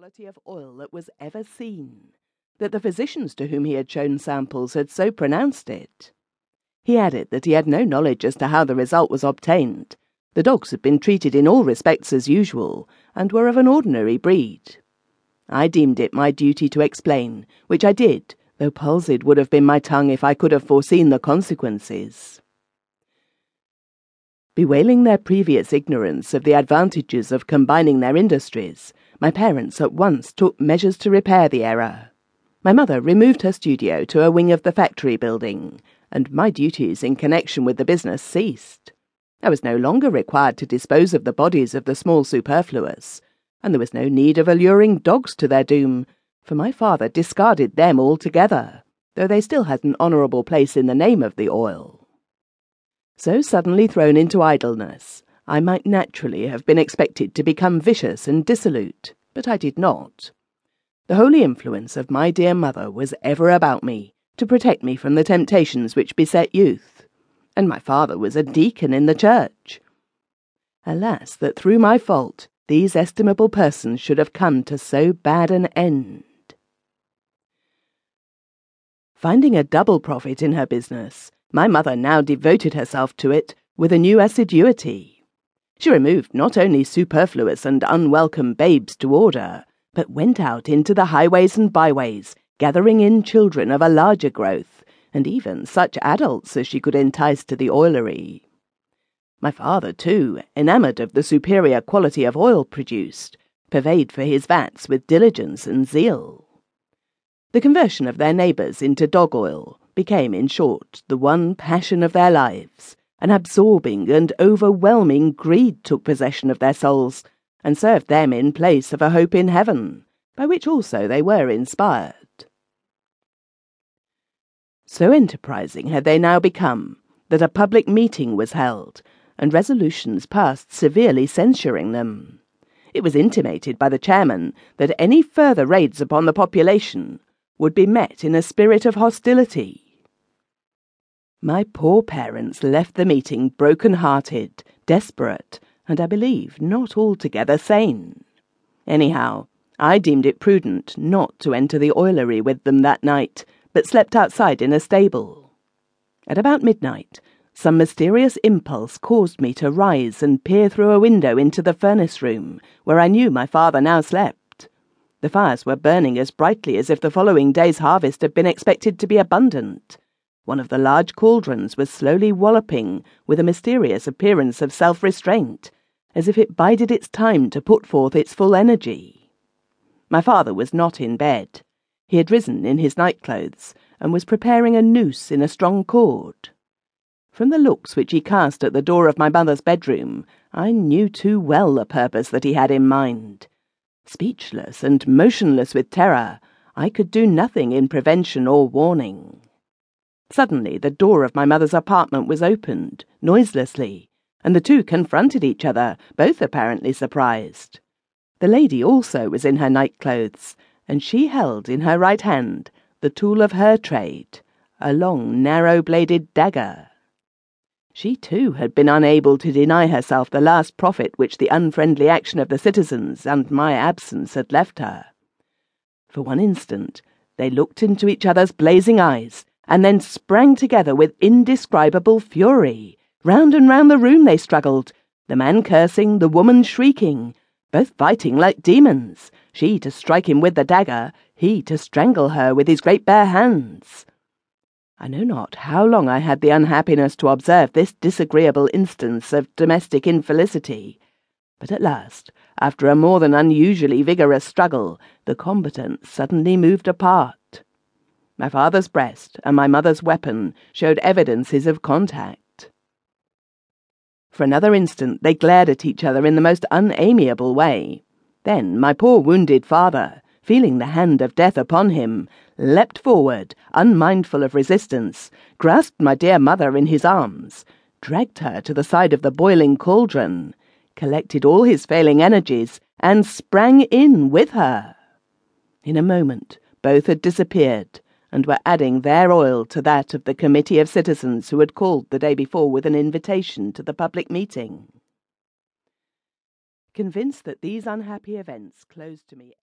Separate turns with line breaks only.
quality of oil that was ever seen, that the physicians to whom he had shown samples had so pronounced it. He added that he had no knowledge as to how the result was obtained. The dogs had been treated in all respects as usual, and were of an ordinary breed. I deemed it my duty to explain, which I did, though palsied would have been my tongue if I could have foreseen the consequences. Bewailing their previous ignorance of the advantages of combining their industries, my parents at once took measures to repair the error. My mother removed her studio to a wing of the factory building, and my duties in connection with the business ceased. I was no longer required to dispose of the bodies of the small superfluous, and there was no need of alluring dogs to their doom, for my father discarded them altogether, though they still had an honourable place in the name of the oil. So suddenly thrown into idleness, I might naturally have been expected to become vicious and dissolute, but I did not. The holy influence of my dear mother was ever about me, to protect me from the temptations which beset youth, and my father was a deacon in the church. Alas, that through my fault these estimable persons should have come to so bad an end. Finding a double profit in her business, my mother now devoted herself to it with a new assiduity. She removed not only superfluous and unwelcome babes to order, but went out into the highways and byways, gathering in children of a larger growth, and even such adults as she could entice to the oilery. My father, too, enamoured of the superior quality of oil produced, purveyed for his vats with diligence and zeal. The conversion of their neighbours into dog oil became, in short, the one passion of their lives, an absorbing and overwhelming greed took possession of their souls, and served them in place of a hope in heaven, by which also they were inspired. So enterprising had they now become that a public meeting was held, and resolutions passed severely censuring them. It was intimated by the chairman that any further raids upon the population would be met in a spirit of hostility my poor parents left the meeting broken-hearted, desperate, and I believe not altogether sane. Anyhow, I deemed it prudent not to enter the oilery with them that night, but slept outside in a stable. At about midnight, some mysterious impulse caused me to rise and peer through a window into the furnace room, where I knew my father now slept. The fires were burning as brightly as if the following day's harvest had been expected to be abundant. One of the large cauldrons was slowly walloping with a mysterious appearance of self restraint, as if it bided its time to put forth its full energy. My father was not in bed. He had risen in his nightclothes and was preparing a noose in a strong cord. From the looks which he cast at the door of my mother's bedroom, I knew too well the purpose that he had in mind. Speechless and motionless with terror, I could do nothing in prevention or warning. Suddenly, the door of my mother's apartment was opened, noiselessly, and the two confronted each other, both apparently surprised. The lady also was in her nightclothes, and she held in her right hand the tool of her trade, a long, narrow-bladed dagger. She, too, had been unable to deny herself the last profit which the unfriendly action of the citizens and my absence had left her. For one instant, they looked into each other's blazing eyes, and then sprang together with indescribable fury. Round and round the room they struggled, the man cursing, the woman shrieking, both fighting like demons, she to strike him with the dagger, he to strangle her with his great bare hands. I know not how long I had the unhappiness to observe this disagreeable instance of domestic infelicity, but at last, after a more than unusually vigorous struggle, the combatants suddenly moved apart. My father's breast and my mother's weapon showed evidences of contact. For another instant they glared at each other in the most unamiable way. Then my poor wounded father, feeling the hand of death upon him, leapt forward, unmindful of resistance, grasped my dear mother in his arms, dragged her to the side of the boiling cauldron, collected all his failing energies, and sprang in with her. In a moment, both had disappeared, and were adding their oil to that of the committee of citizens who had called the day before with an invitation to the public meeting. Convinced that these unhappy events closed to me